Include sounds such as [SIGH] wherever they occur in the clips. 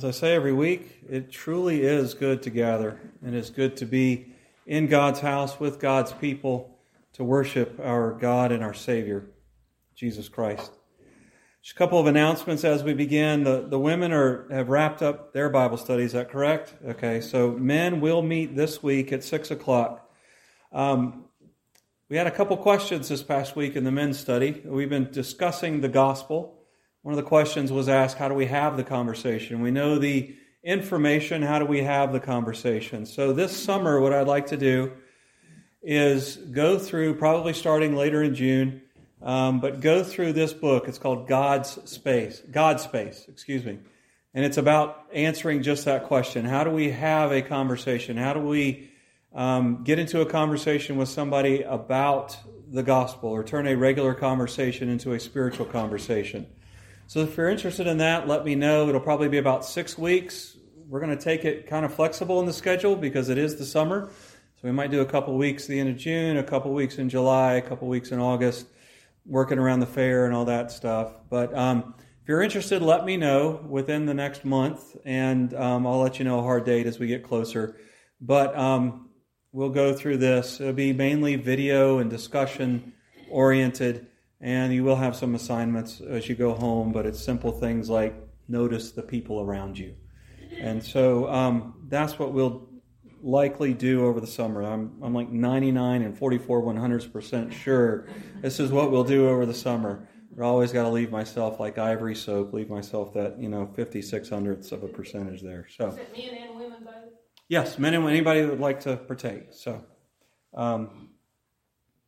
As I say every week, it truly is good to gather and it's good to be in God's house with God's people to worship our God and our Savior, Jesus Christ. Just a couple of announcements as we begin. The, the women are have wrapped up their Bible study. Is that correct? Okay, so men will meet this week at six o'clock. Um, we had a couple questions this past week in the men's study. We've been discussing the gospel. One of the questions was asked, how do we have the conversation? We know the information, how do we have the conversation? So this summer, what I'd like to do is go through, probably starting later in June, um, but go through this book. It's called God's Space, God's Space, excuse me. And it's about answering just that question. How do we have a conversation? How do we um, get into a conversation with somebody about the gospel or turn a regular conversation into a spiritual conversation? So if you're interested in that, let me know. It'll probably be about six weeks. We're going to take it kind of flexible in the schedule because it is the summer. So we might do a couple weeks the end of June, a couple weeks in July, a couple weeks in August, working around the fair and all that stuff. But um, if you're interested, let me know within the next month, and um, I'll let you know a hard date as we get closer. But um, we'll go through this. It'll be mainly video and discussion oriented. And you will have some assignments as you go home, but it's simple things like notice the people around you. And so um, that's what we'll likely do over the summer. I'm, I'm like 99 and 44 100% sure this is what we'll do over the summer. I always got to leave myself like ivory soap, leave myself that, you know, 56 hundredths of a percentage there. So, Is it men and women both? yes, men and anybody that would like to partake. So, um,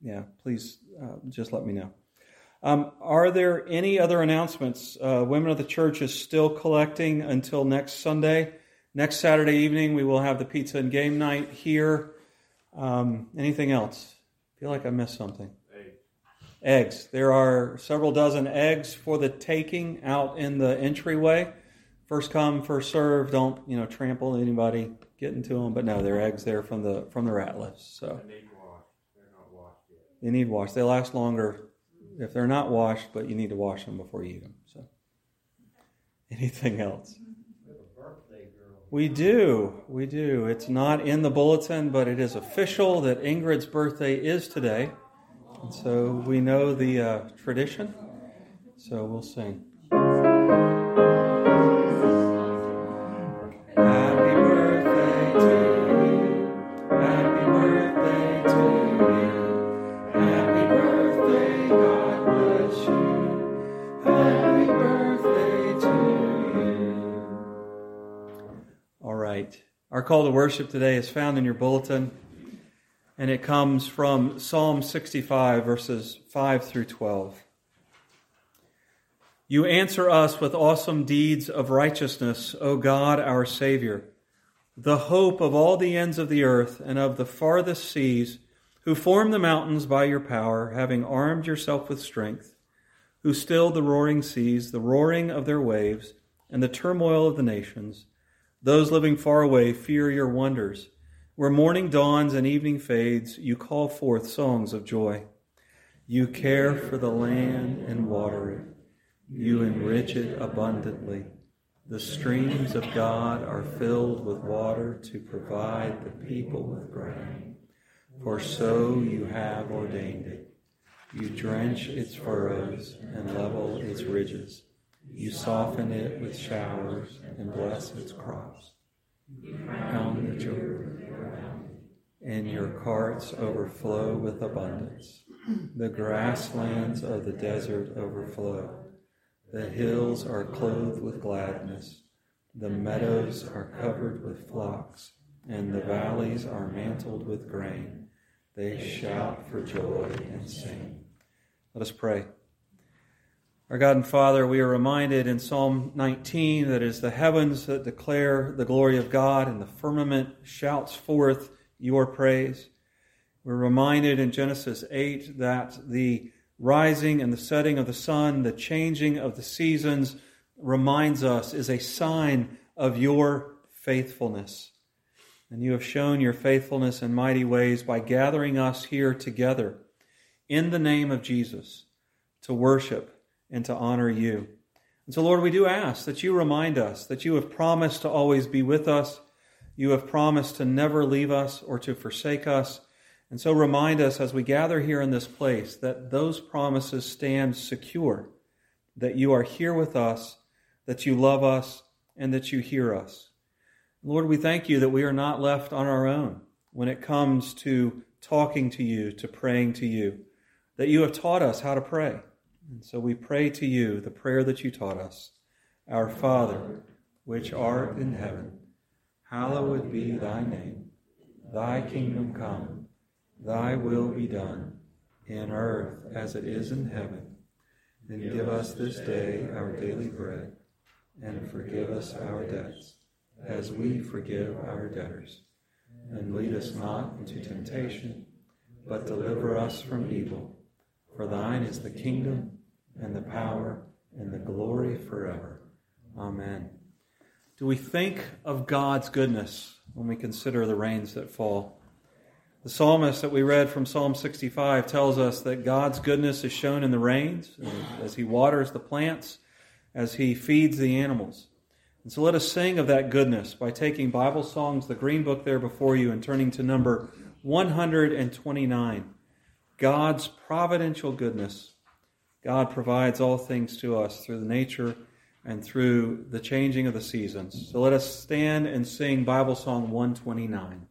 yeah, please uh, just let me know. Um, are there any other announcements? Uh, Women of the Church is still collecting until next Sunday. Next Saturday evening, we will have the pizza and game night here. Um, anything else? I feel like I missed something. Eggs. Eggs. There are several dozen eggs for the taking out in the entryway. First come, first serve. Don't you know trample anybody getting to them. But no, they're eggs there from the from the Ratliffs. So They need washed. They're not washed yet. they need wash. They last longer if they're not washed, but you need to wash them before you eat them. So, anything else? We do. We do. It's not in the bulletin, but it is official that Ingrid's birthday is today. And so we know the uh, tradition. So we'll sing. Call to worship today is found in your bulletin, and it comes from Psalm 65, verses 5 through 12. You answer us with awesome deeds of righteousness, O God, our Savior, the hope of all the ends of the earth and of the farthest seas, who formed the mountains by your power, having armed yourself with strength, who stilled the roaring seas, the roaring of their waves, and the turmoil of the nations. Those living far away fear your wonders. Where morning dawns and evening fades, you call forth songs of joy. You care for the land and water it. You enrich it abundantly. The streams of God are filled with water to provide the people with grain. For so you have ordained it. You drench its furrows and level its ridges. You soften it with showers and bless its crops. You crown the children and your carts overflow with abundance. The grasslands of the desert overflow. The hills are clothed with gladness. The meadows are covered with flocks, and the valleys are mantled with grain. They shout for joy and sing. Let us pray. Our God and Father, we are reminded in Psalm 19 that it is the heavens that declare the glory of God, and the firmament shouts forth your praise. We're reminded in Genesis 8 that the rising and the setting of the sun, the changing of the seasons, reminds us is a sign of your faithfulness. And you have shown your faithfulness in mighty ways by gathering us here together in the name of Jesus to worship and to honor you. And so, Lord, we do ask that you remind us that you have promised to always be with us. You have promised to never leave us or to forsake us. And so, remind us as we gather here in this place that those promises stand secure, that you are here with us, that you love us, and that you hear us. Lord, we thank you that we are not left on our own when it comes to talking to you, to praying to you, that you have taught us how to pray. And so we pray to you the prayer that you taught us Our Father, which art in heaven, hallowed be thy name. Thy kingdom come, thy will be done, in earth as it is in heaven. And give us this day our daily bread, and forgive us our debts, as we forgive our debtors. And lead us not into temptation, but deliver us from evil. For thine is the kingdom, and the power, and the glory forever. Amen. Do we think of God's goodness when we consider the rains that fall? The psalmist that we read from Psalm 65 tells us that God's goodness is shown in the rains, as he waters the plants, as he feeds the animals. And so let us sing of that goodness by taking Bible songs, the green book there before you, and turning to number 129. God's providential goodness. God provides all things to us through the nature and through the changing of the seasons. So let us stand and sing Bible Song 129.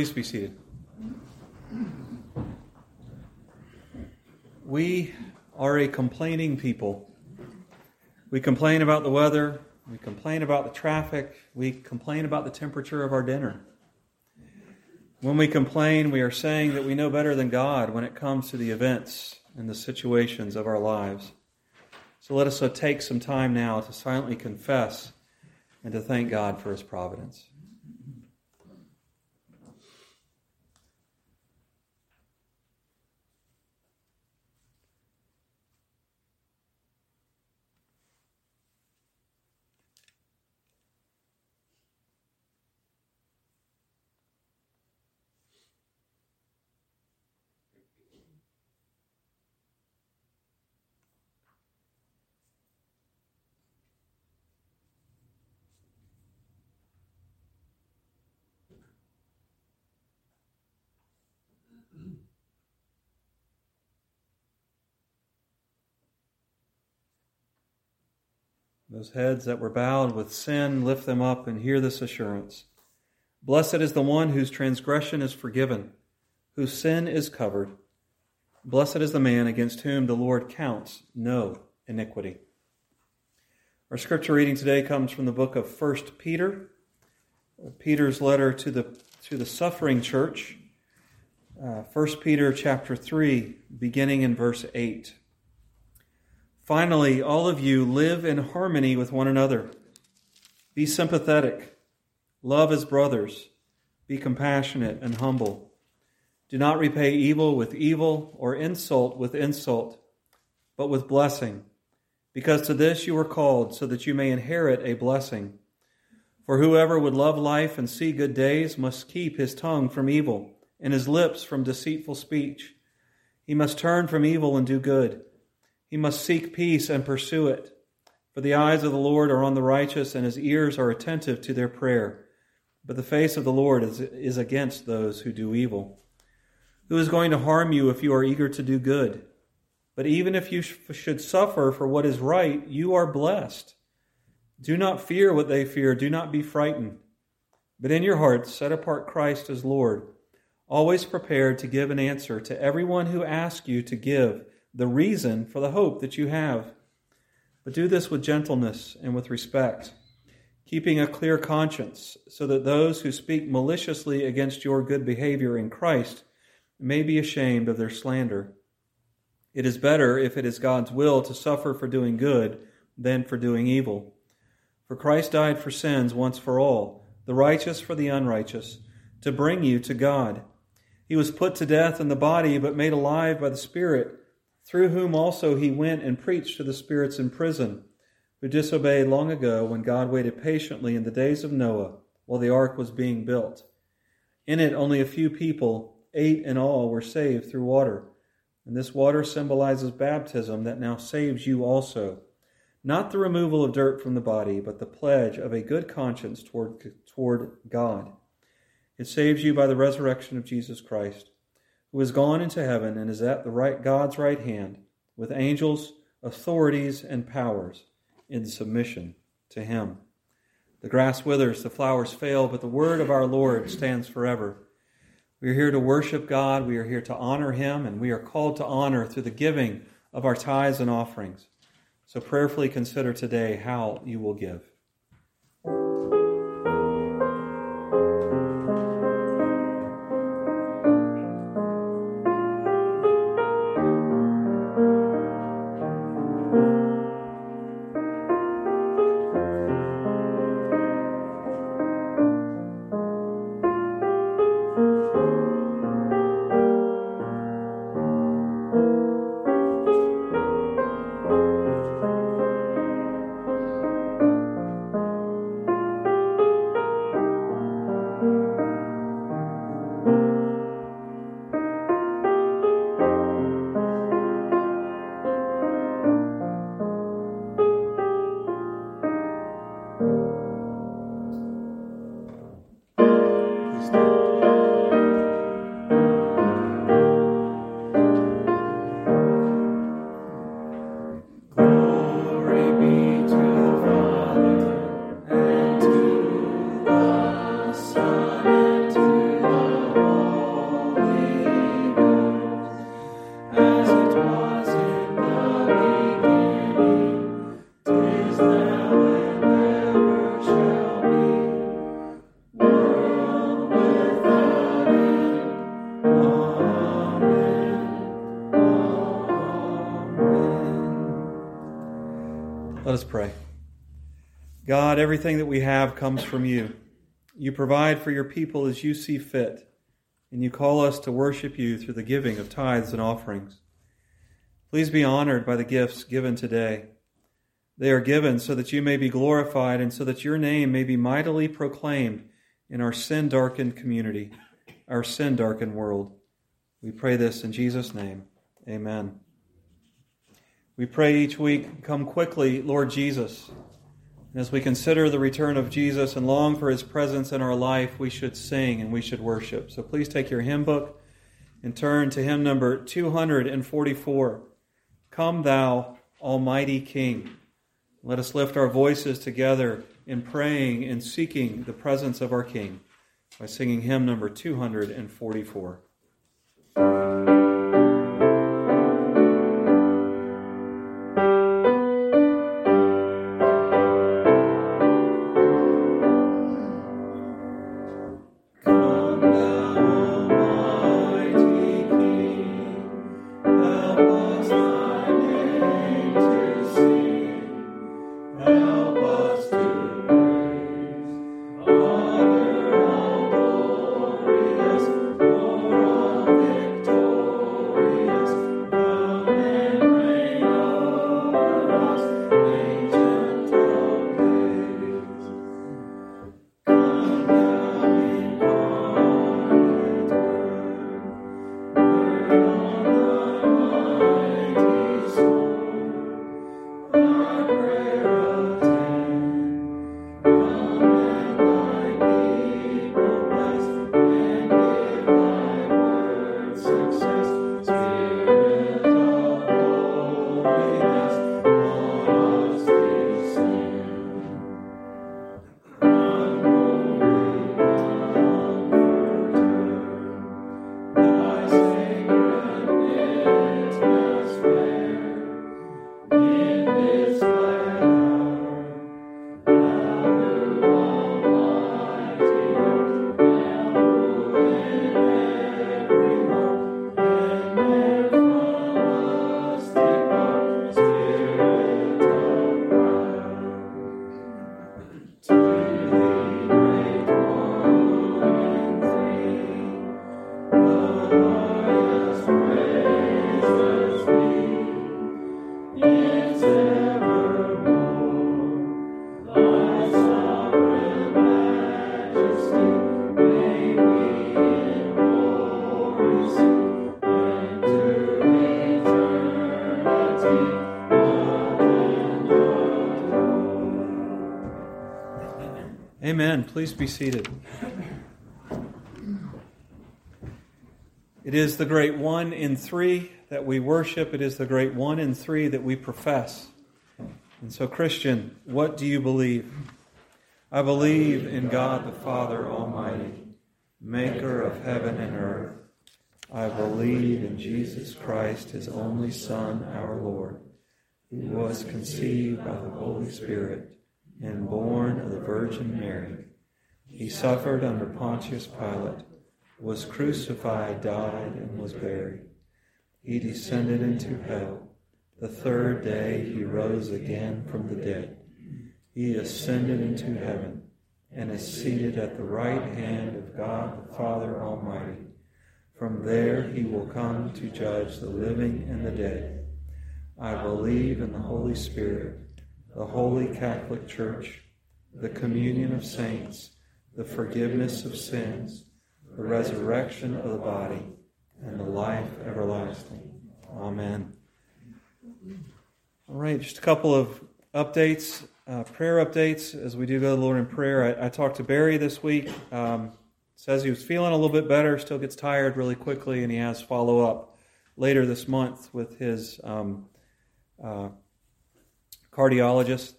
Please be seated. We are a complaining people. We complain about the weather, we complain about the traffic, we complain about the temperature of our dinner. When we complain, we are saying that we know better than God when it comes to the events and the situations of our lives. So let us uh, take some time now to silently confess and to thank God for his providence. Those heads that were bowed with sin, lift them up and hear this assurance. Blessed is the one whose transgression is forgiven, whose sin is covered. Blessed is the man against whom the Lord counts no iniquity. Our scripture reading today comes from the book of 1 Peter, Peter's letter to the, to the suffering church. Uh, 1 Peter chapter 3, beginning in verse 8. Finally, all of you live in harmony with one another. Be sympathetic. Love as brothers. Be compassionate and humble. Do not repay evil with evil or insult with insult, but with blessing, because to this you were called, so that you may inherit a blessing. For whoever would love life and see good days must keep his tongue from evil and his lips from deceitful speech. He must turn from evil and do good. He must seek peace and pursue it. For the eyes of the Lord are on the righteous, and his ears are attentive to their prayer. But the face of the Lord is, is against those who do evil. Who is going to harm you if you are eager to do good? But even if you sh- should suffer for what is right, you are blessed. Do not fear what they fear, do not be frightened. But in your hearts, set apart Christ as Lord, always prepared to give an answer to everyone who asks you to give the reason for the hope that you have. But do this with gentleness and with respect, keeping a clear conscience, so that those who speak maliciously against your good behavior in Christ may be ashamed of their slander. It is better, if it is God's will, to suffer for doing good than for doing evil. For Christ died for sins once for all, the righteous for the unrighteous, to bring you to God. He was put to death in the body, but made alive by the Spirit through whom also he went and preached to the spirits in prison, who disobeyed long ago when God waited patiently in the days of Noah while the ark was being built. In it, only a few people, eight in all, were saved through water. And this water symbolizes baptism that now saves you also. Not the removal of dirt from the body, but the pledge of a good conscience toward, toward God. It saves you by the resurrection of Jesus Christ who has gone into heaven and is at the right God's right hand, with angels, authorities, and powers in submission to him. The grass withers, the flowers fail, but the word of our Lord stands forever. We are here to worship God, we are here to honor him, and we are called to honor through the giving of our tithes and offerings. So prayerfully consider today how you will give. Everything that we have comes from you. You provide for your people as you see fit, and you call us to worship you through the giving of tithes and offerings. Please be honored by the gifts given today. They are given so that you may be glorified and so that your name may be mightily proclaimed in our sin darkened community, our sin darkened world. We pray this in Jesus' name. Amen. We pray each week, Come quickly, Lord Jesus. As we consider the return of Jesus and long for his presence in our life, we should sing and we should worship. So please take your hymn book and turn to hymn number 244 Come, Thou Almighty King. Let us lift our voices together in praying and seeking the presence of our King by singing hymn number 244. Amen. Please be seated. It is the great one in three that we worship. It is the great one in three that we profess. And so, Christian, what do you believe? I believe in God the Father Almighty, maker of heaven and earth. I believe in Jesus Christ, his only Son, our Lord, who was conceived by the Holy Spirit and born of the Virgin Mary. He suffered under Pontius Pilate, was crucified, died, and was buried. He descended into hell. The third day he rose again from the dead. He ascended into heaven and is seated at the right hand of God the Father Almighty. From there he will come to judge the living and the dead. I believe in the Holy Spirit the Holy Catholic Church, the communion of saints, the forgiveness of sins, the resurrection of the body, and the life everlasting. Amen. All right, just a couple of updates, uh, prayer updates as we do go to the Lord in prayer. I, I talked to Barry this week. Um, says he was feeling a little bit better, still gets tired really quickly, and he has follow up later this month with his um, uh, cardiologist.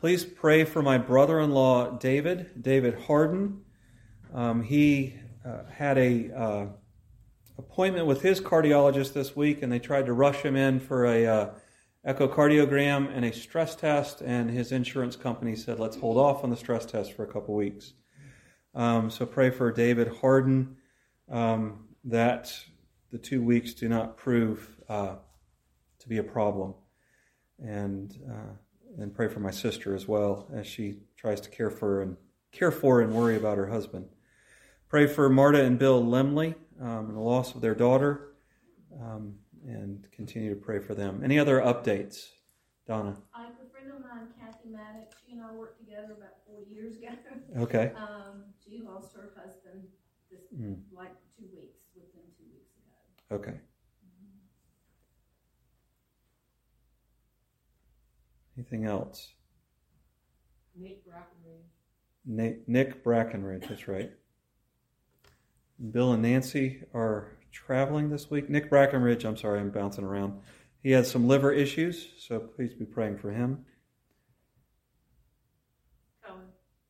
Please pray for my brother in law, David, David Harden. Um, he uh, had a uh, appointment with his cardiologist this week, and they tried to rush him in for a uh, echocardiogram and a stress test. And his insurance company said, "Let's hold off on the stress test for a couple weeks." Um, so pray for David Harden um, that the two weeks do not prove uh, to be a problem and uh, and pray for my sister as well as she tries to care for and care for and worry about her husband. Pray for Marta and Bill Lemley um, and the loss of their daughter, um, and continue to pray for them. Any other updates, Donna? I have a friend of mine, Kathy Maddox. She and I worked together about four years ago. Okay. [LAUGHS] Um, she lost her husband this Mm. like two weeks within two weeks ago. Okay. Anything else? Nick Brackenridge. Nick, Nick Brackenridge, that's right. Bill and Nancy are traveling this week. Nick Brackenridge, I'm sorry, I'm bouncing around. He has some liver issues, so please be praying for him. Cohen.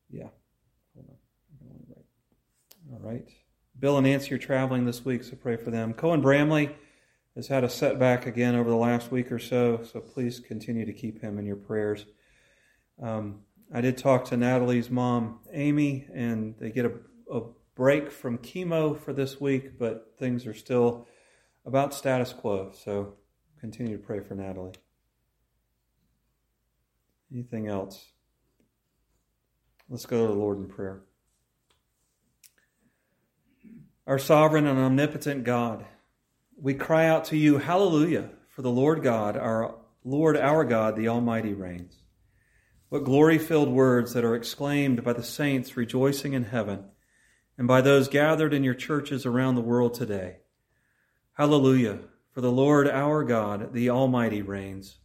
Yeah. All right. Bill and Nancy are traveling this week, so pray for them. Cohen Bramley has had a setback again over the last week or so, so please continue to keep him in your prayers. Um, I did talk to Natalie's mom, Amy, and they get a, a break from chemo for this week, but things are still about status quo, so continue to pray for Natalie. Anything else? Let's go to the Lord in prayer. Our sovereign and omnipotent God, we cry out to you, Hallelujah, for the Lord God, our Lord our God, the Almighty reigns. What glory filled words that are exclaimed by the saints rejoicing in heaven and by those gathered in your churches around the world today. Hallelujah, for the Lord our God, the Almighty reigns.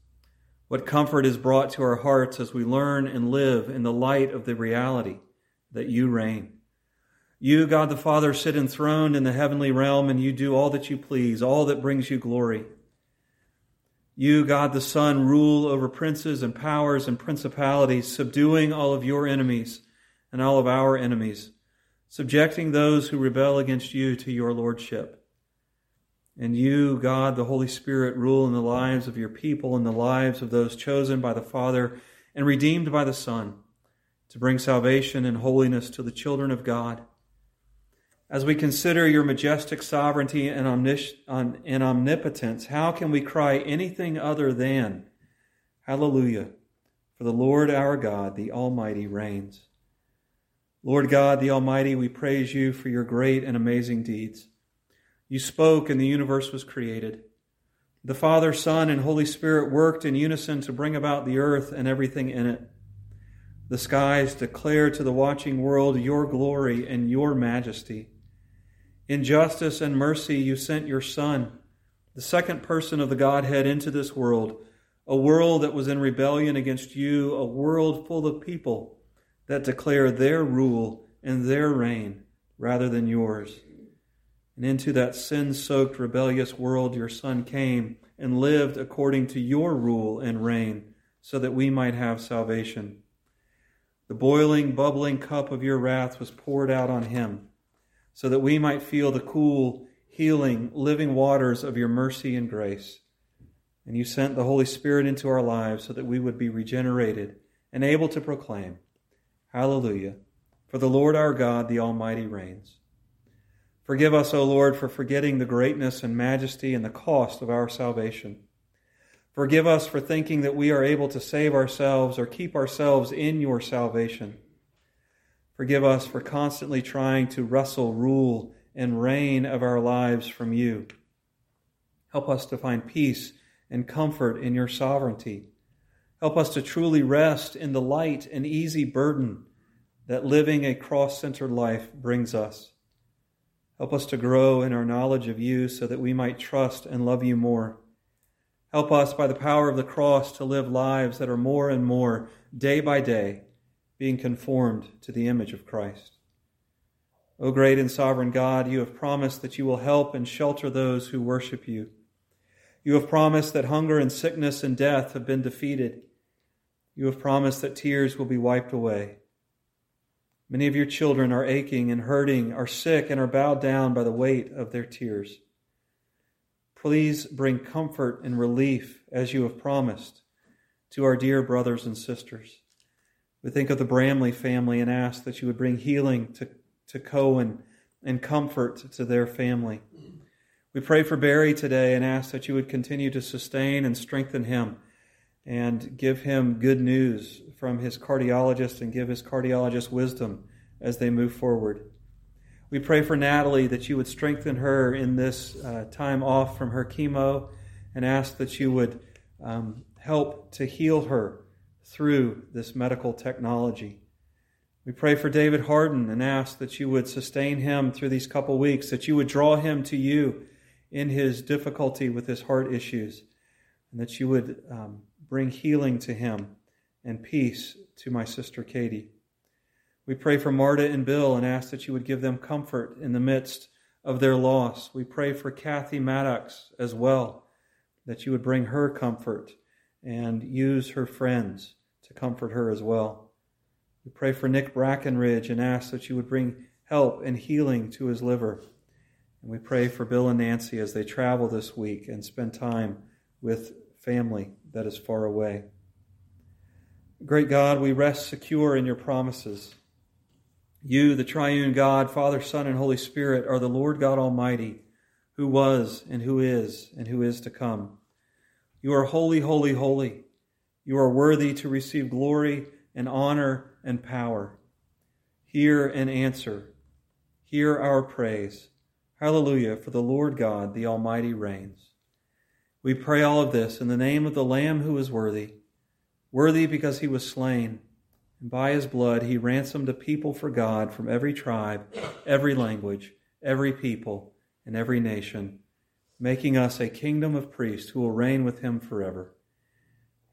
What comfort is brought to our hearts as we learn and live in the light of the reality that you reign. You, God the Father, sit enthroned in the heavenly realm, and you do all that you please, all that brings you glory. You, God the Son, rule over princes and powers and principalities, subduing all of your enemies and all of our enemies, subjecting those who rebel against you to your lordship. And you, God the Holy Spirit, rule in the lives of your people and the lives of those chosen by the Father and redeemed by the Son to bring salvation and holiness to the children of God. As we consider your majestic sovereignty and, omnipotence, how can we cry anything other than, Hallelujah, for the Lord our God, the Almighty, reigns? Lord God, the Almighty, we praise you for your great and amazing deeds. You spoke and the universe was created. The Father, Son, and Holy Spirit worked in unison to bring about the earth and everything in it. The skies declare to the watching world your glory and your majesty. In justice and mercy, you sent your Son, the second person of the Godhead, into this world, a world that was in rebellion against you, a world full of people that declare their rule and their reign rather than yours. And into that sin soaked, rebellious world, your Son came and lived according to your rule and reign, so that we might have salvation. The boiling, bubbling cup of your wrath was poured out on him so that we might feel the cool, healing, living waters of your mercy and grace. And you sent the Holy Spirit into our lives so that we would be regenerated and able to proclaim, Hallelujah, for the Lord our God, the Almighty, reigns. Forgive us, O Lord, for forgetting the greatness and majesty and the cost of our salvation. Forgive us for thinking that we are able to save ourselves or keep ourselves in your salvation. Forgive us for constantly trying to wrestle, rule, and reign of our lives from you. Help us to find peace and comfort in your sovereignty. Help us to truly rest in the light and easy burden that living a cross centered life brings us. Help us to grow in our knowledge of you so that we might trust and love you more. Help us by the power of the cross to live lives that are more and more, day by day, being conformed to the image of Christ. O great and sovereign God, you have promised that you will help and shelter those who worship you. You have promised that hunger and sickness and death have been defeated. You have promised that tears will be wiped away. Many of your children are aching and hurting, are sick, and are bowed down by the weight of their tears. Please bring comfort and relief, as you have promised, to our dear brothers and sisters. We think of the Bramley family and ask that you would bring healing to, to Cohen and comfort to their family. We pray for Barry today and ask that you would continue to sustain and strengthen him and give him good news from his cardiologist and give his cardiologist wisdom as they move forward. We pray for Natalie that you would strengthen her in this uh, time off from her chemo and ask that you would um, help to heal her through this medical technology. We pray for David Harden and ask that you would sustain him through these couple weeks, that you would draw him to you in his difficulty with his heart issues, and that you would um, bring healing to him and peace to my sister Katie. We pray for Marta and Bill and ask that you would give them comfort in the midst of their loss. We pray for Kathy Maddox as well, that you would bring her comfort and use her friends to comfort her as well. We pray for Nick Brackenridge and ask that you would bring help and healing to his liver. And we pray for Bill and Nancy as they travel this week and spend time with family that is far away. Great God, we rest secure in your promises. You, the triune God, Father, Son, and Holy Spirit, are the Lord God Almighty, who was, and who is, and who is to come. You are holy, holy, holy. You are worthy to receive glory and honor and power. Hear and answer. Hear our praise. Hallelujah, for the Lord God, the Almighty, reigns. We pray all of this in the name of the Lamb who is worthy, worthy because he was slain, and by his blood he ransomed a people for God from every tribe, every language, every people, and every nation, making us a kingdom of priests who will reign with him forever.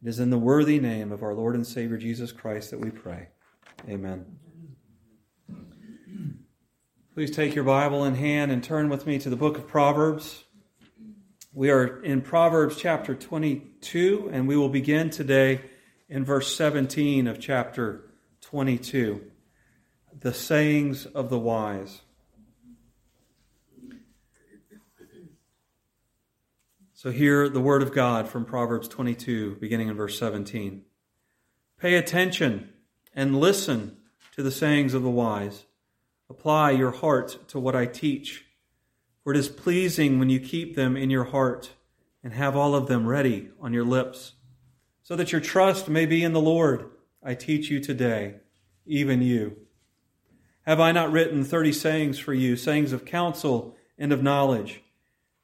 It is in the worthy name of our Lord and Savior Jesus Christ that we pray. Amen. Please take your Bible in hand and turn with me to the book of Proverbs. We are in Proverbs chapter 22, and we will begin today in verse 17 of chapter 22. The sayings of the wise. So, hear the word of God from Proverbs 22, beginning in verse 17. Pay attention and listen to the sayings of the wise. Apply your heart to what I teach, for it is pleasing when you keep them in your heart and have all of them ready on your lips, so that your trust may be in the Lord. I teach you today, even you. Have I not written thirty sayings for you, sayings of counsel and of knowledge?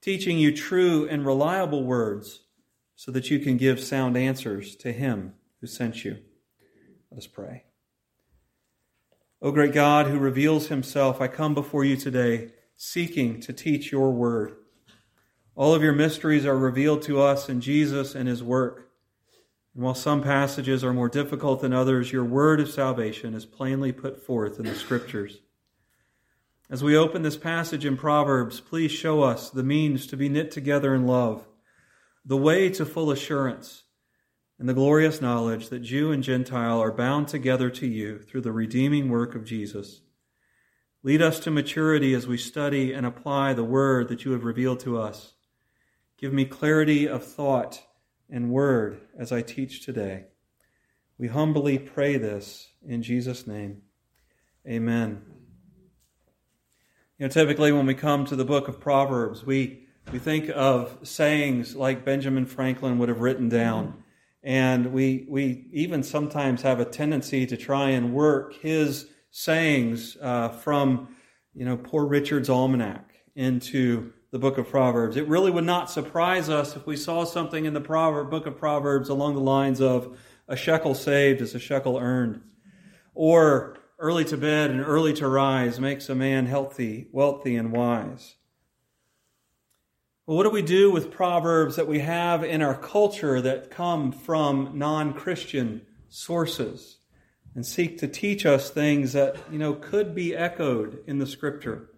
Teaching you true and reliable words so that you can give sound answers to him who sent you. Let us pray. O great God who reveals himself, I come before you today seeking to teach your word. All of your mysteries are revealed to us in Jesus and his work. And while some passages are more difficult than others, your word of salvation is plainly put forth in the scriptures. As we open this passage in Proverbs, please show us the means to be knit together in love, the way to full assurance, and the glorious knowledge that Jew and Gentile are bound together to you through the redeeming work of Jesus. Lead us to maturity as we study and apply the word that you have revealed to us. Give me clarity of thought and word as I teach today. We humbly pray this in Jesus' name. Amen. You know, typically when we come to the book of Proverbs, we, we think of sayings like Benjamin Franklin would have written down. And we, we even sometimes have a tendency to try and work his sayings uh, from, you know, poor Richard's almanac into the book of Proverbs. It really would not surprise us if we saw something in the Proverb, book of Proverbs along the lines of a shekel saved is a shekel earned. Or early to bed and early to rise makes a man healthy, wealthy, and wise. Well, what do we do with proverbs that we have in our culture that come from non Christian sources and seek to teach us things that, you know, could be echoed in the scripture?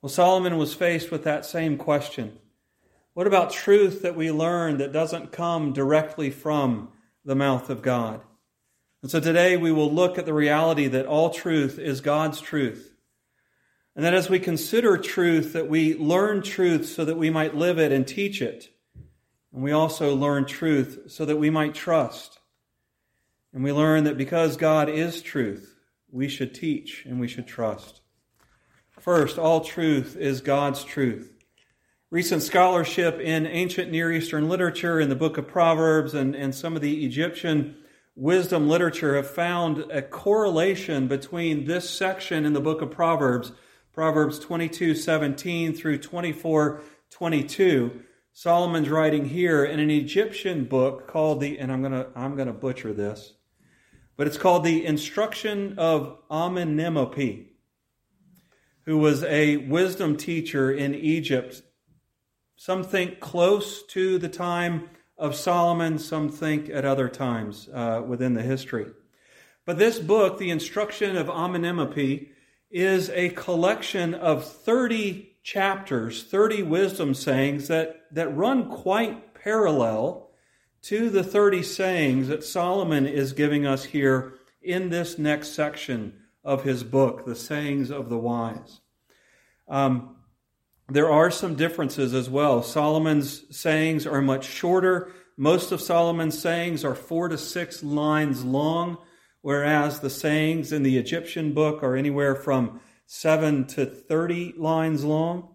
Well, Solomon was faced with that same question. What about truth that we learn that doesn't come directly from the mouth of God? And so today we will look at the reality that all truth is God's truth. And that as we consider truth, that we learn truth so that we might live it and teach it. And we also learn truth so that we might trust. And we learn that because God is truth, we should teach and we should trust. First, all truth is God's truth. Recent scholarship in ancient Near Eastern literature, in the book of Proverbs, and, and some of the Egyptian wisdom literature have found a correlation between this section in the book of Proverbs, Proverbs 22 17 through 24 22. Solomon's writing here in an Egyptian book called the, and I'm gonna, I'm gonna butcher this, but it's called the Instruction of Amenemope, who was a wisdom teacher in Egypt. Some think close to the time of Solomon, some think at other times uh, within the history. But this book, The Instruction of Amenemope, is a collection of 30 chapters, 30 wisdom sayings that, that run quite parallel to the 30 sayings that Solomon is giving us here in this next section of his book, The Sayings of the Wise. Um, there are some differences as well. Solomon's sayings are much shorter. Most of Solomon's sayings are four to six lines long, whereas the sayings in the Egyptian book are anywhere from seven to 30 lines long.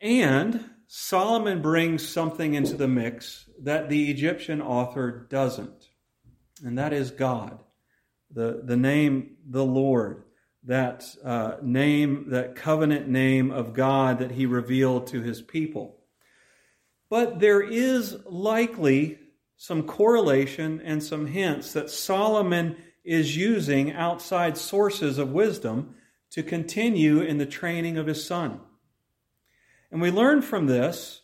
And Solomon brings something into the mix that the Egyptian author doesn't, and that is God, the, the name, the Lord, that uh, name, that covenant name of God that he revealed to his people. But there is likely some correlation and some hints that Solomon is using outside sources of wisdom to continue in the training of his son. And we learn from this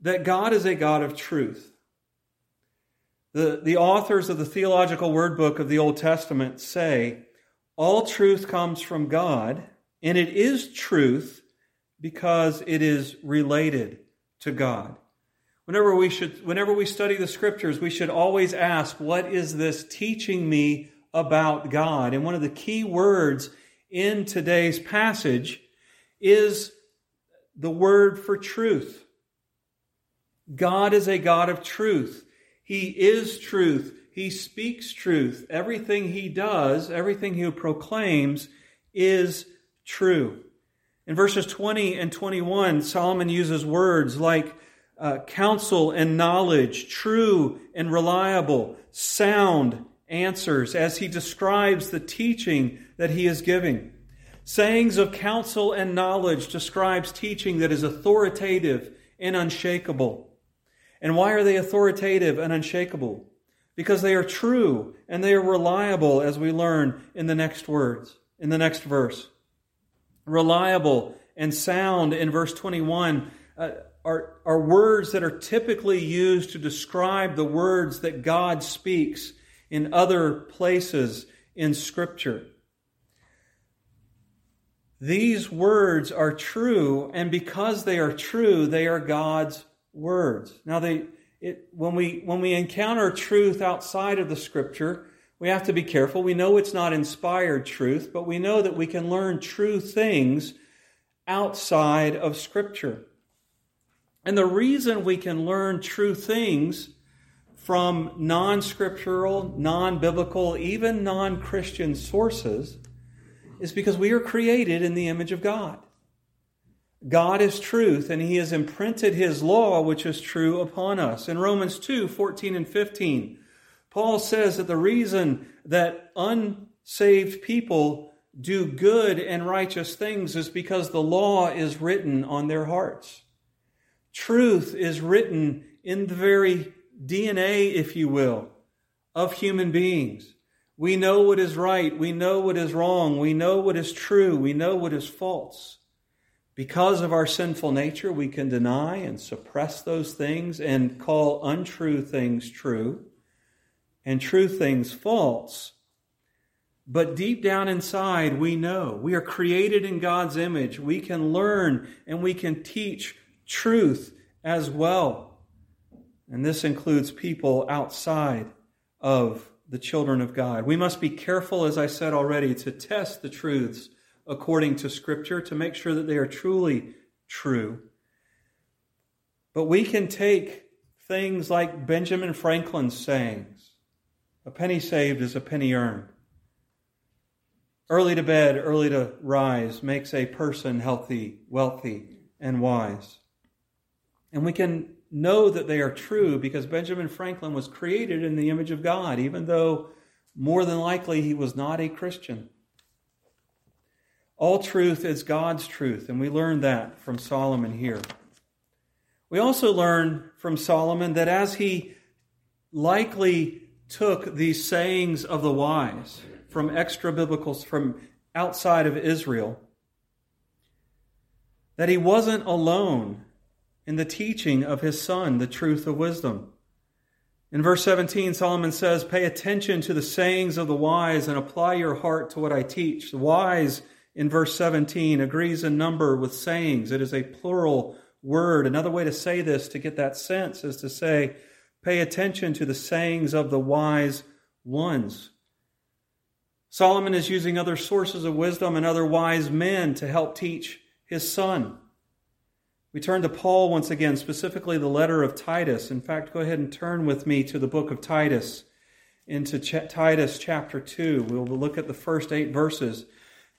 that God is a God of truth. The, the authors of the Theological Word Book of the Old Testament say, all truth comes from God, and it is truth because it is related to God. Whenever we should whenever we study the scriptures, we should always ask, what is this teaching me about God? And one of the key words in today's passage is the word for truth. God is a God of truth. He is truth. He speaks truth. Everything he does, everything he proclaims is true. In verses 20 and 21, Solomon uses words like uh, counsel and knowledge, true and reliable, sound answers as he describes the teaching that he is giving. Sayings of counsel and knowledge describes teaching that is authoritative and unshakable. And why are they authoritative and unshakable? Because they are true and they are reliable, as we learn in the next words, in the next verse. Reliable and sound in verse 21 uh, are, are words that are typically used to describe the words that God speaks in other places in Scripture. These words are true, and because they are true, they are God's words. Now, they, it, when, we, when we encounter truth outside of the Scripture, we have to be careful. We know it's not inspired truth, but we know that we can learn true things outside of Scripture. And the reason we can learn true things from non scriptural, non biblical, even non Christian sources is because we are created in the image of God. God is truth, and He has imprinted His law, which is true, upon us. In Romans 2 14 and 15, Paul says that the reason that unsaved people do good and righteous things is because the law is written on their hearts. Truth is written in the very DNA, if you will, of human beings. We know what is right. We know what is wrong. We know what is true. We know what is false. Because of our sinful nature, we can deny and suppress those things and call untrue things true and true things false. But deep down inside, we know we are created in God's image. We can learn and we can teach truth as well. And this includes people outside of the children of God. We must be careful, as I said already, to test the truths according to Scripture to make sure that they are truly true. But we can take things like Benjamin Franklin's sayings a penny saved is a penny earned. Early to bed, early to rise makes a person healthy, wealthy, and wise. And we can know that they are true because Benjamin Franklin was created in the image of God, even though more than likely he was not a Christian. All truth is God's truth, and we learn that from Solomon here. We also learn from Solomon that as he likely took these sayings of the wise from extra biblical, from outside of Israel, that he wasn't alone in the teaching of his son, the truth of wisdom. In verse 17, Solomon says, Pay attention to the sayings of the wise and apply your heart to what I teach. The wise, in verse 17, agrees in number with sayings. It is a plural word. Another way to say this, to get that sense, is to say, Pay attention to the sayings of the wise ones. Solomon is using other sources of wisdom and other wise men to help teach his son. We turn to Paul once again, specifically the letter of Titus. In fact, go ahead and turn with me to the book of Titus, into Ch- Titus chapter 2. We'll look at the first eight verses.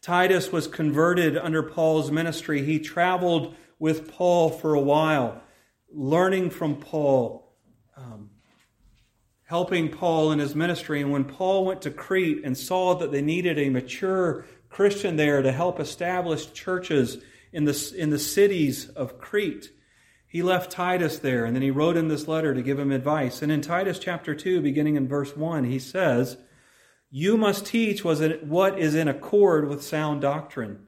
Titus was converted under Paul's ministry. He traveled with Paul for a while, learning from Paul, um, helping Paul in his ministry. And when Paul went to Crete and saw that they needed a mature Christian there to help establish churches in the, in the cities of Crete, he left Titus there and then he wrote in this letter to give him advice. And in Titus chapter 2, beginning in verse 1, he says, You must teach what is in accord with sound doctrine.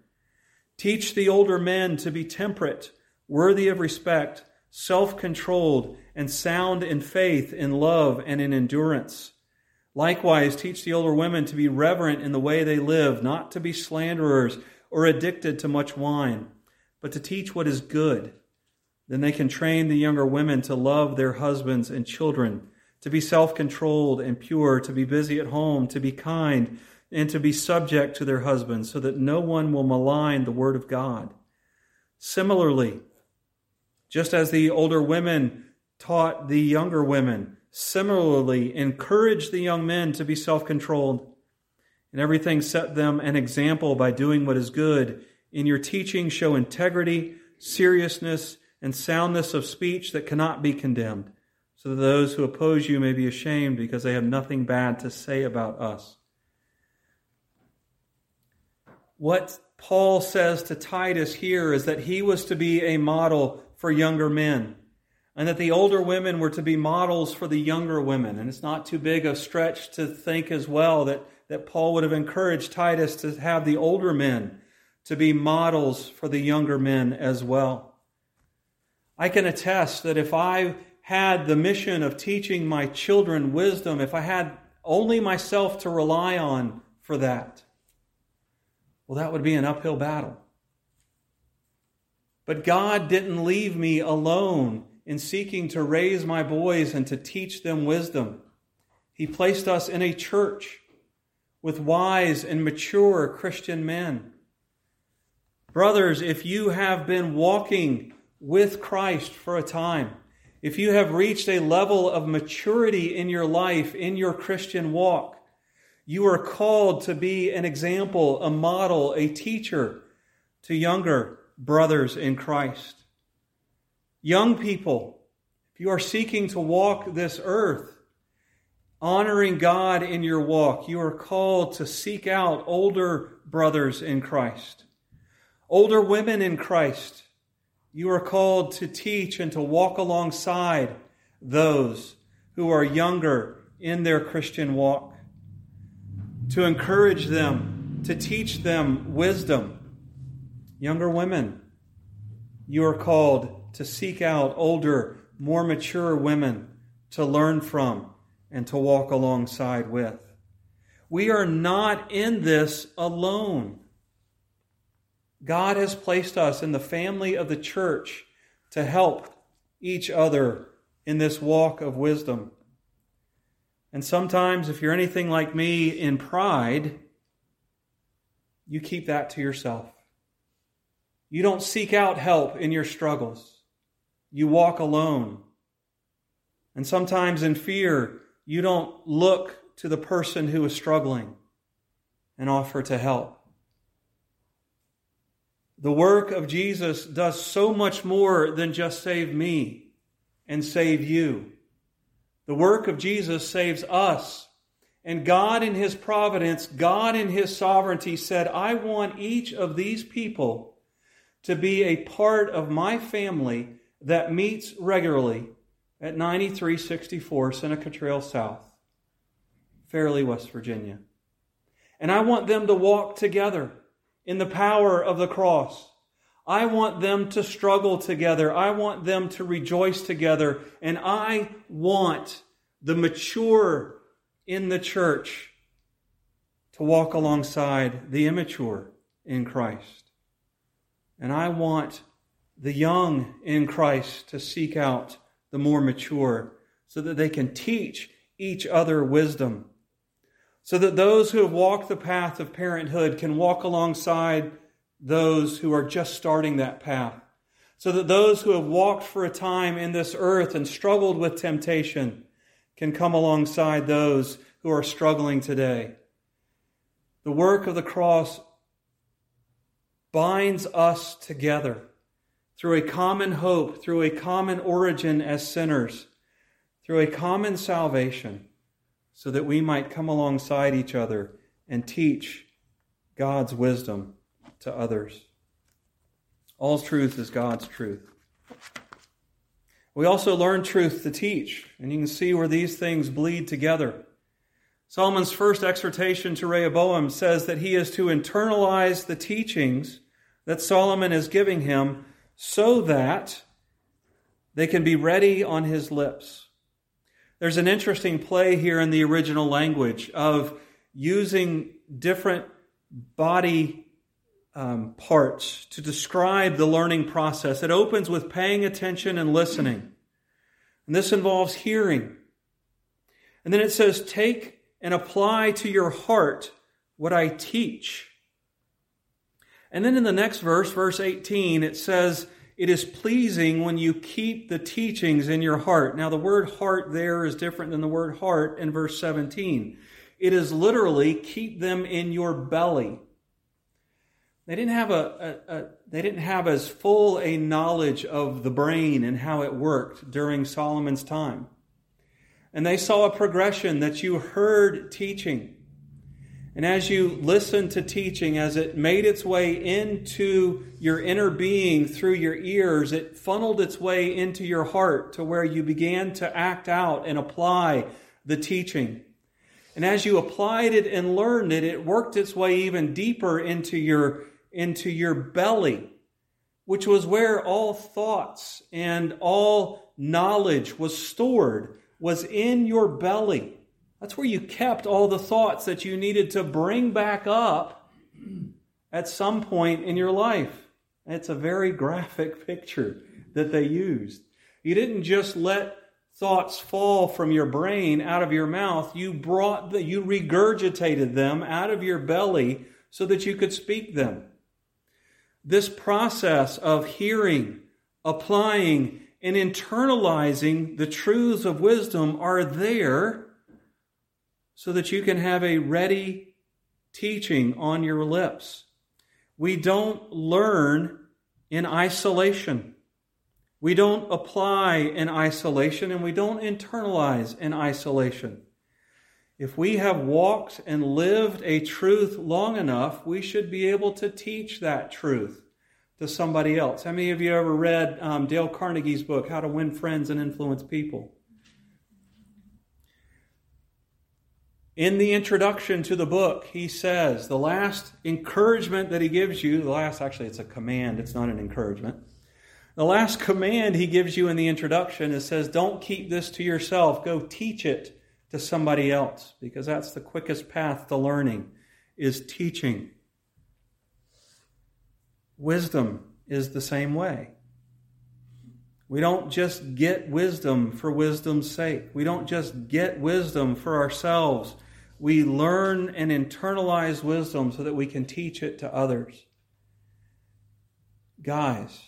Teach the older men to be temperate, worthy of respect, self controlled, and sound in faith, in love, and in endurance. Likewise, teach the older women to be reverent in the way they live, not to be slanderers or addicted to much wine, but to teach what is good. Then they can train the younger women to love their husbands and children, to be self controlled and pure, to be busy at home, to be kind, and to be subject to their husbands, so that no one will malign the word of God. Similarly, just as the older women taught the younger women, similarly encourage the young men to be self controlled. In everything, set them an example by doing what is good. In your teaching, show integrity, seriousness, and soundness of speech that cannot be condemned, so that those who oppose you may be ashamed because they have nothing bad to say about us. What Paul says to Titus here is that he was to be a model for younger men, and that the older women were to be models for the younger women. And it's not too big a stretch to think as well that, that Paul would have encouraged Titus to have the older men to be models for the younger men as well. I can attest that if I had the mission of teaching my children wisdom, if I had only myself to rely on for that, well, that would be an uphill battle. But God didn't leave me alone in seeking to raise my boys and to teach them wisdom. He placed us in a church with wise and mature Christian men. Brothers, if you have been walking with Christ for a time, if you have reached a level of maturity in your life, in your Christian walk, you are called to be an example, a model, a teacher to younger brothers in Christ. Young people, if you are seeking to walk this earth, honoring God in your walk, you are called to seek out older brothers in Christ. Older women in Christ, you are called to teach and to walk alongside those who are younger in their Christian walk, to encourage them, to teach them wisdom Younger women, you are called to seek out older, more mature women to learn from and to walk alongside with. We are not in this alone. God has placed us in the family of the church to help each other in this walk of wisdom. And sometimes, if you're anything like me in pride, you keep that to yourself. You don't seek out help in your struggles. You walk alone. And sometimes in fear, you don't look to the person who is struggling and offer to help. The work of Jesus does so much more than just save me and save you. The work of Jesus saves us. And God, in His providence, God, in His sovereignty, said, I want each of these people to be a part of my family that meets regularly at 9364 Seneca Trail South, Fairlea, West Virginia. And I want them to walk together in the power of the cross. I want them to struggle together. I want them to rejoice together. And I want the mature in the church to walk alongside the immature in Christ. And I want the young in Christ to seek out the more mature so that they can teach each other wisdom. So that those who have walked the path of parenthood can walk alongside those who are just starting that path, so that those who have walked for a time in this earth and struggled with temptation can come alongside those who are struggling today. The work of the cross binds us together through a common hope, through a common origin as sinners, through a common salvation, so that we might come alongside each other and teach God's wisdom to others. All truth is God's truth. We also learn truth to teach, and you can see where these things bleed together. Solomon's first exhortation to Rehoboam says that he is to internalize the teachings that Solomon is giving him so that they can be ready on his lips. There's an interesting play here in the original language of using different body um, parts to describe the learning process. It opens with paying attention and listening. And this involves hearing. And then it says, take and apply to your heart what I teach. And then in the next verse, verse 18, it says, It is pleasing when you keep the teachings in your heart. Now, the word heart there is different than the word heart in verse 17. It is literally keep them in your belly. They didn't have a, a, a, they didn't have as full a knowledge of the brain and how it worked during Solomon's time. And they saw a progression that you heard teaching. And as you listened to teaching, as it made its way into your inner being through your ears, it funneled its way into your heart to where you began to act out and apply the teaching. And as you applied it and learned it, it worked its way even deeper into your, into your belly, which was where all thoughts and all knowledge was stored was in your belly. That's where you kept all the thoughts that you needed to bring back up at some point in your life. It's a very graphic picture that they used. You didn't just let thoughts fall from your brain out of your mouth. You brought the, you regurgitated them out of your belly so that you could speak them. This process of hearing, applying, and internalizing the truths of wisdom are there so that you can have a ready teaching on your lips. We don't learn in isolation. We don't apply in isolation and we don't internalize in isolation. If we have walked and lived a truth long enough, we should be able to teach that truth to somebody else. How many of you ever read um, Dale Carnegie's book, How to Win Friends and Influence People? In the introduction to the book, he says the last encouragement that he gives you, the last, actually, it's a command, it's not an encouragement. The last command he gives you in the introduction is says, Don't keep this to yourself, go teach it to somebody else, because that's the quickest path to learning, is teaching. Wisdom is the same way. We don't just get wisdom for wisdom's sake. We don't just get wisdom for ourselves. We learn and internalize wisdom so that we can teach it to others. Guys,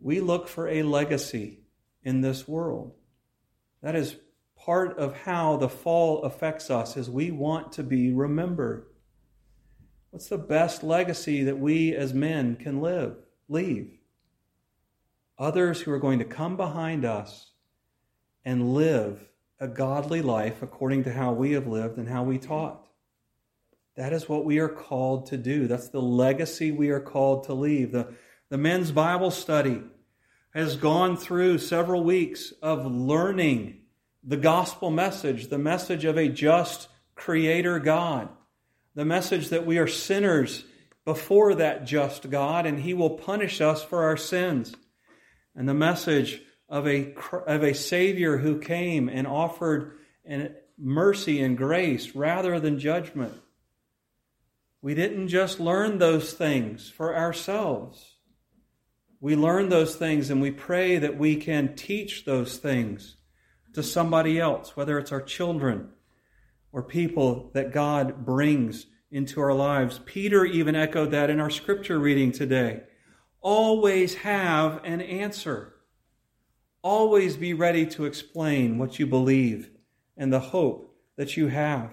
we look for a legacy in this world. That is part of how the fall affects us is we want to be remembered. What's the best legacy that we as men can live, leave? Others who are going to come behind us and live a godly life according to how we have lived and how we taught. That is what we are called to do. That's the legacy we are called to leave. The, the men's Bible study has gone through several weeks of learning the gospel message, the message of a just creator God the message that we are sinners before that just God and He will punish us for our sins, and the message of a, of a Savior who came and offered an mercy and grace rather than judgment. We didn't just learn those things for ourselves. We learn those things and we pray that we can teach those things to somebody else, whether it's our children or people that God brings into our lives. Peter even echoed that in our scripture reading today. Always have an answer. Always be ready to explain what you believe and the hope that you have.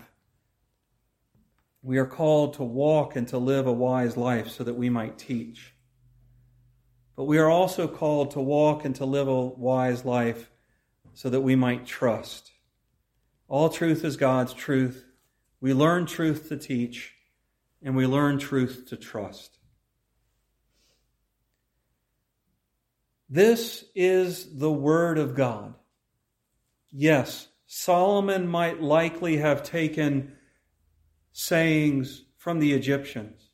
We are called to walk and to live a wise life so that we might teach. But we are also called to walk and to live a wise life so that we might trust. All truth is God's truth. We learn truth to teach, and we learn truth to trust. This is the Word of God. Yes, Solomon might likely have taken sayings from the Egyptians,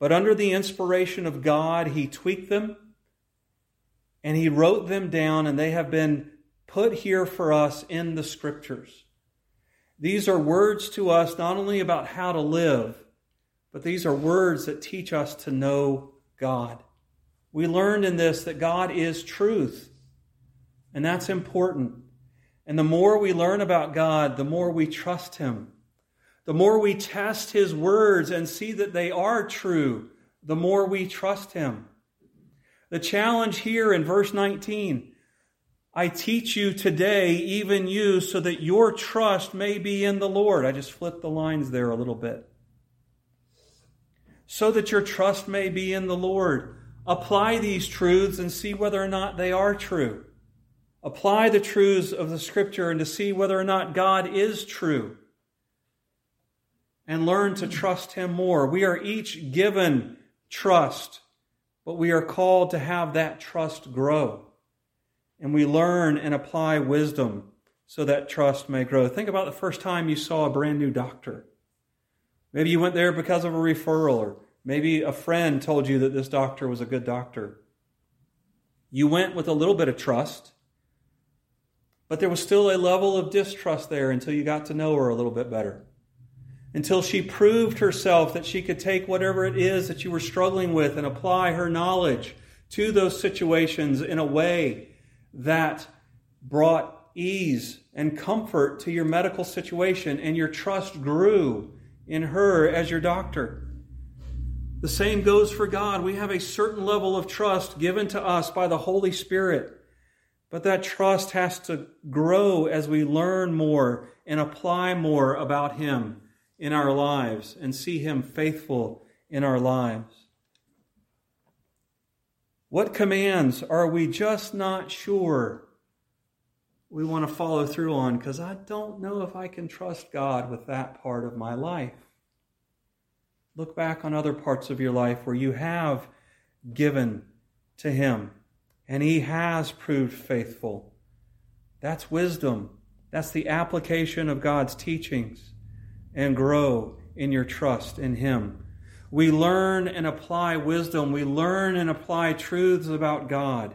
but under the inspiration of God, he tweaked them and he wrote them down, and they have been put here for us in the Scriptures. These are words to us not only about how to live, but these are words that teach us to know God. We learned in this that God is truth, and that's important. And the more we learn about God, the more we trust Him. The more we test His words and see that they are true, the more we trust Him. The challenge here in verse 19 I teach you today, even you, so that your trust may be in the Lord. I just flipped the lines there a little bit. So that your trust may be in the Lord. Apply these truths and see whether or not they are true. Apply the truths of the Scripture and to see whether or not God is true. And learn to trust Him more. We are each given trust, but we are called to have that trust grow. And we learn and apply wisdom so that trust may grow. Think about the first time you saw a brand new doctor. Maybe you went there because of a referral, or maybe a friend told you that this doctor was a good doctor. You went with a little bit of trust but there was still a level of distrust there until you got to know her a little bit better. Until she proved herself that she could take whatever it is that you were struggling with and apply her knowledge to those situations in a way that brought ease and comfort to your medical situation, and your trust grew in her as your doctor. The same goes for God. We have a certain level of trust given to us by the Holy Spirit but that trust has to grow as we learn more and apply more about Him in our lives and see Him faithful in our lives. What commands are we just not sure we want to follow through on because I don't know if I can trust God with that part of my life? Look back on other parts of your life where you have given to Him and he has proved faithful. That's wisdom. That's the application of God's teachings. And grow in your trust in him. We learn and apply wisdom. We learn and apply truths about God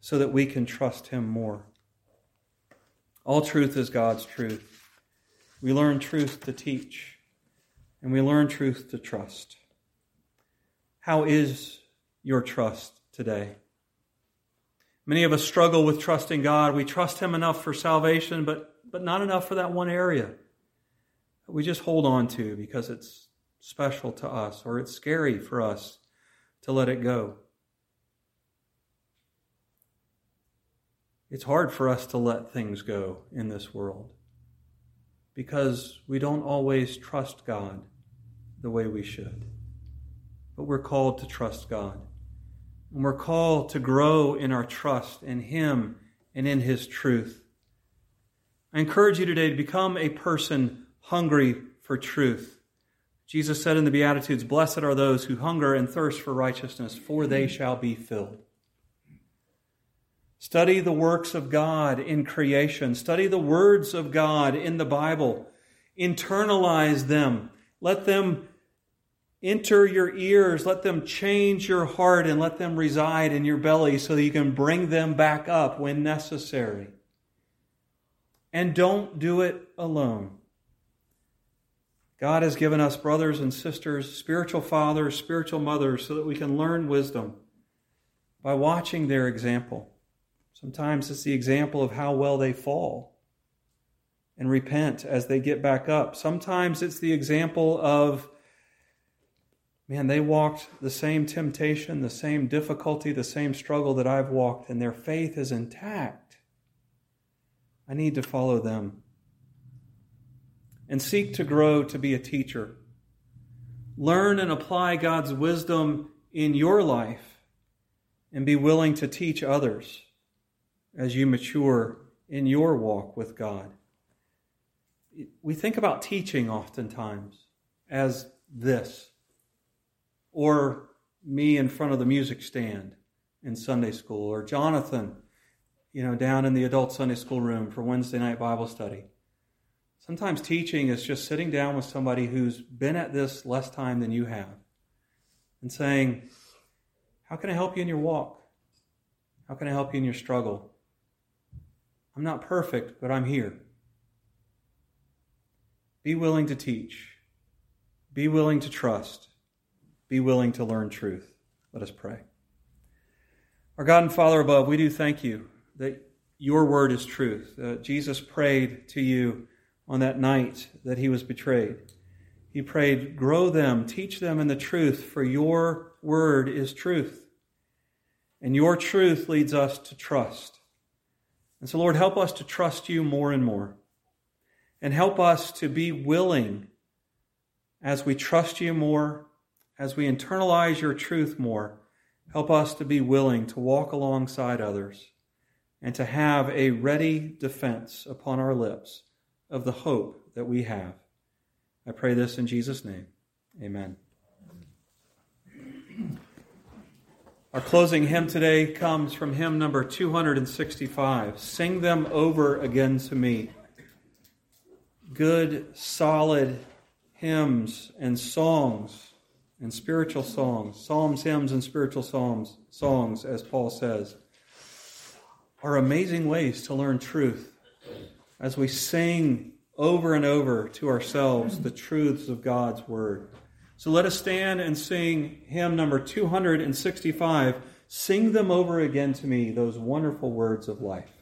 so that we can trust him more. All truth is God's truth. We learn truth to teach, and we learn truth to trust. How is your trust today? Many of us struggle with trusting God. We trust Him enough for salvation, but, but not enough for that one area we just hold on to because it's special to us or it's scary for us to let it go. It's hard for us to let things go in this world because we don't always trust God the way we should. But we're called to trust God. And we're called to grow in our trust in Him and in His truth. I encourage you today to become a person hungry for truth. Jesus said in the Beatitudes, Blessed are those who hunger and thirst for righteousness, for they shall be filled. Study the works of God in creation. Study the words of God in the Bible. Internalize them. Let them enter your ears, let them change your heart, and let them reside in your belly so that you can bring them back up when necessary. And don't do it alone. God has given us brothers and sisters, spiritual fathers, spiritual mothers, so that we can learn wisdom by watching their example. Sometimes it's the example of how well they fall. and repent as they get back up. Sometimes it's the example of, man, they walked the same temptation, the same difficulty, the same struggle that I've walked, and their faith is intact. I need to follow them. And seek to grow to be a teacher. Learn and apply God's wisdom in your life and be willing to teach others as you mature in your walk with God. We think about teaching oftentimes as this, or me in front of the music stand in Sunday school, or Jonathan, you know, down in the adult Sunday school room for Wednesday night Bible study. Sometimes teaching is just sitting down with somebody who's been at this less time than you have and saying, How can I help you in your walk? How can I help you in your struggle? I'm not perfect, but I'm here. Be willing to teach. Be willing to trust. Be willing to learn truth. Let us pray. Our God and Father above, we do thank you that your word is truth. Uh, Jesus prayed to you on that night that he was betrayed. He prayed, Grow them, teach them in the truth, for your word is truth. And your truth leads us to trust. And so, Lord, help us to trust you more and more. And help us to be willing as we trust you more, as we internalize your truth more. Help us to be willing to walk alongside others and to have a ready defense upon our lips of the hope that we have. I pray this in Jesus' name. Amen. Our closing hymn today comes from hymn number 265. Sing them over again to me. Good, solid hymns and songs and spiritual songs, psalms, hymns, and spiritual psalms, songs, as Paul says, are amazing ways to learn truth as we sing over and over to ourselves the truths of God's Word. So let us stand and sing hymn number 265. Sing them over again to me, those wonderful words of life.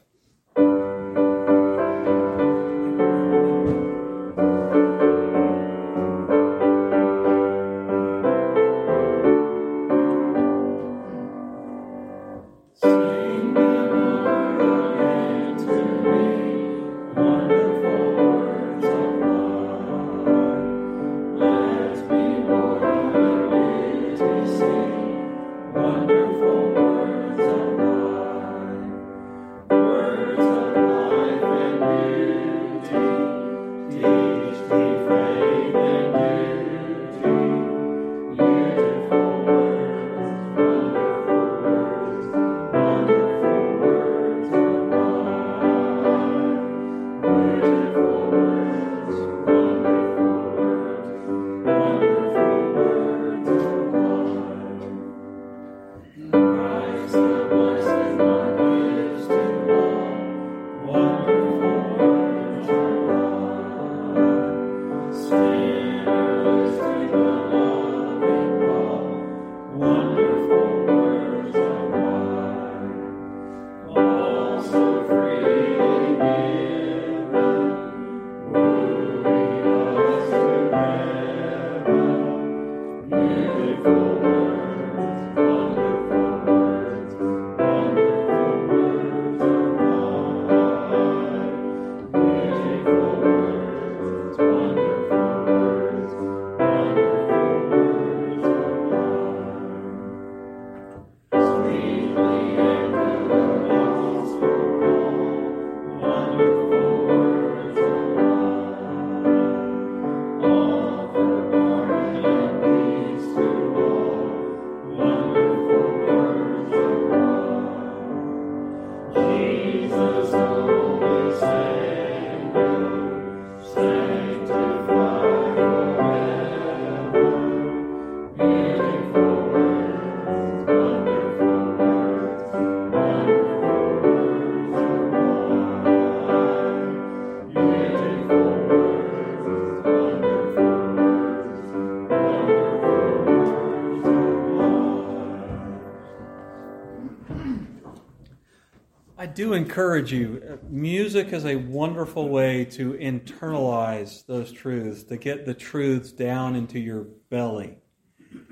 Encourage you. Music is a wonderful way to internalize those truths, to get the truths down into your belly.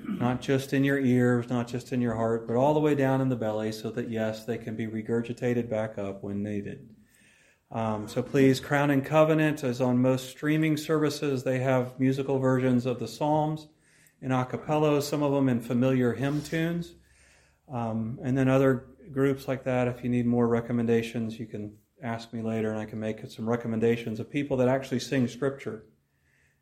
Not just in your ears, not just in your heart, but all the way down in the belly so that, yes, they can be regurgitated back up when needed. Um, so please, Crown and Covenant is on most streaming services. They have musical versions of the Psalms in a cappella, some of them in familiar hymn tunes. Um, and then other groups like that, if you need more recommendations, you can ask me later and I can make some recommendations of people that actually sing scripture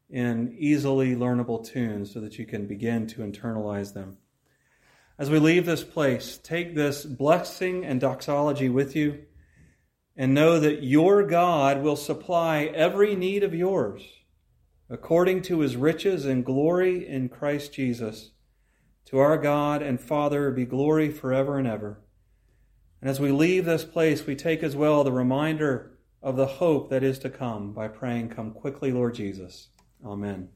in easily learnable tunes so that you can begin to internalize them. As we leave this place, take this blessing and doxology with you and know that your God will supply every need of yours according to his riches and glory in Christ Jesus. To our God and Father be glory forever and ever. And as we leave this place, we take as well the reminder of the hope that is to come by praying, Come quickly, Lord Jesus. Amen.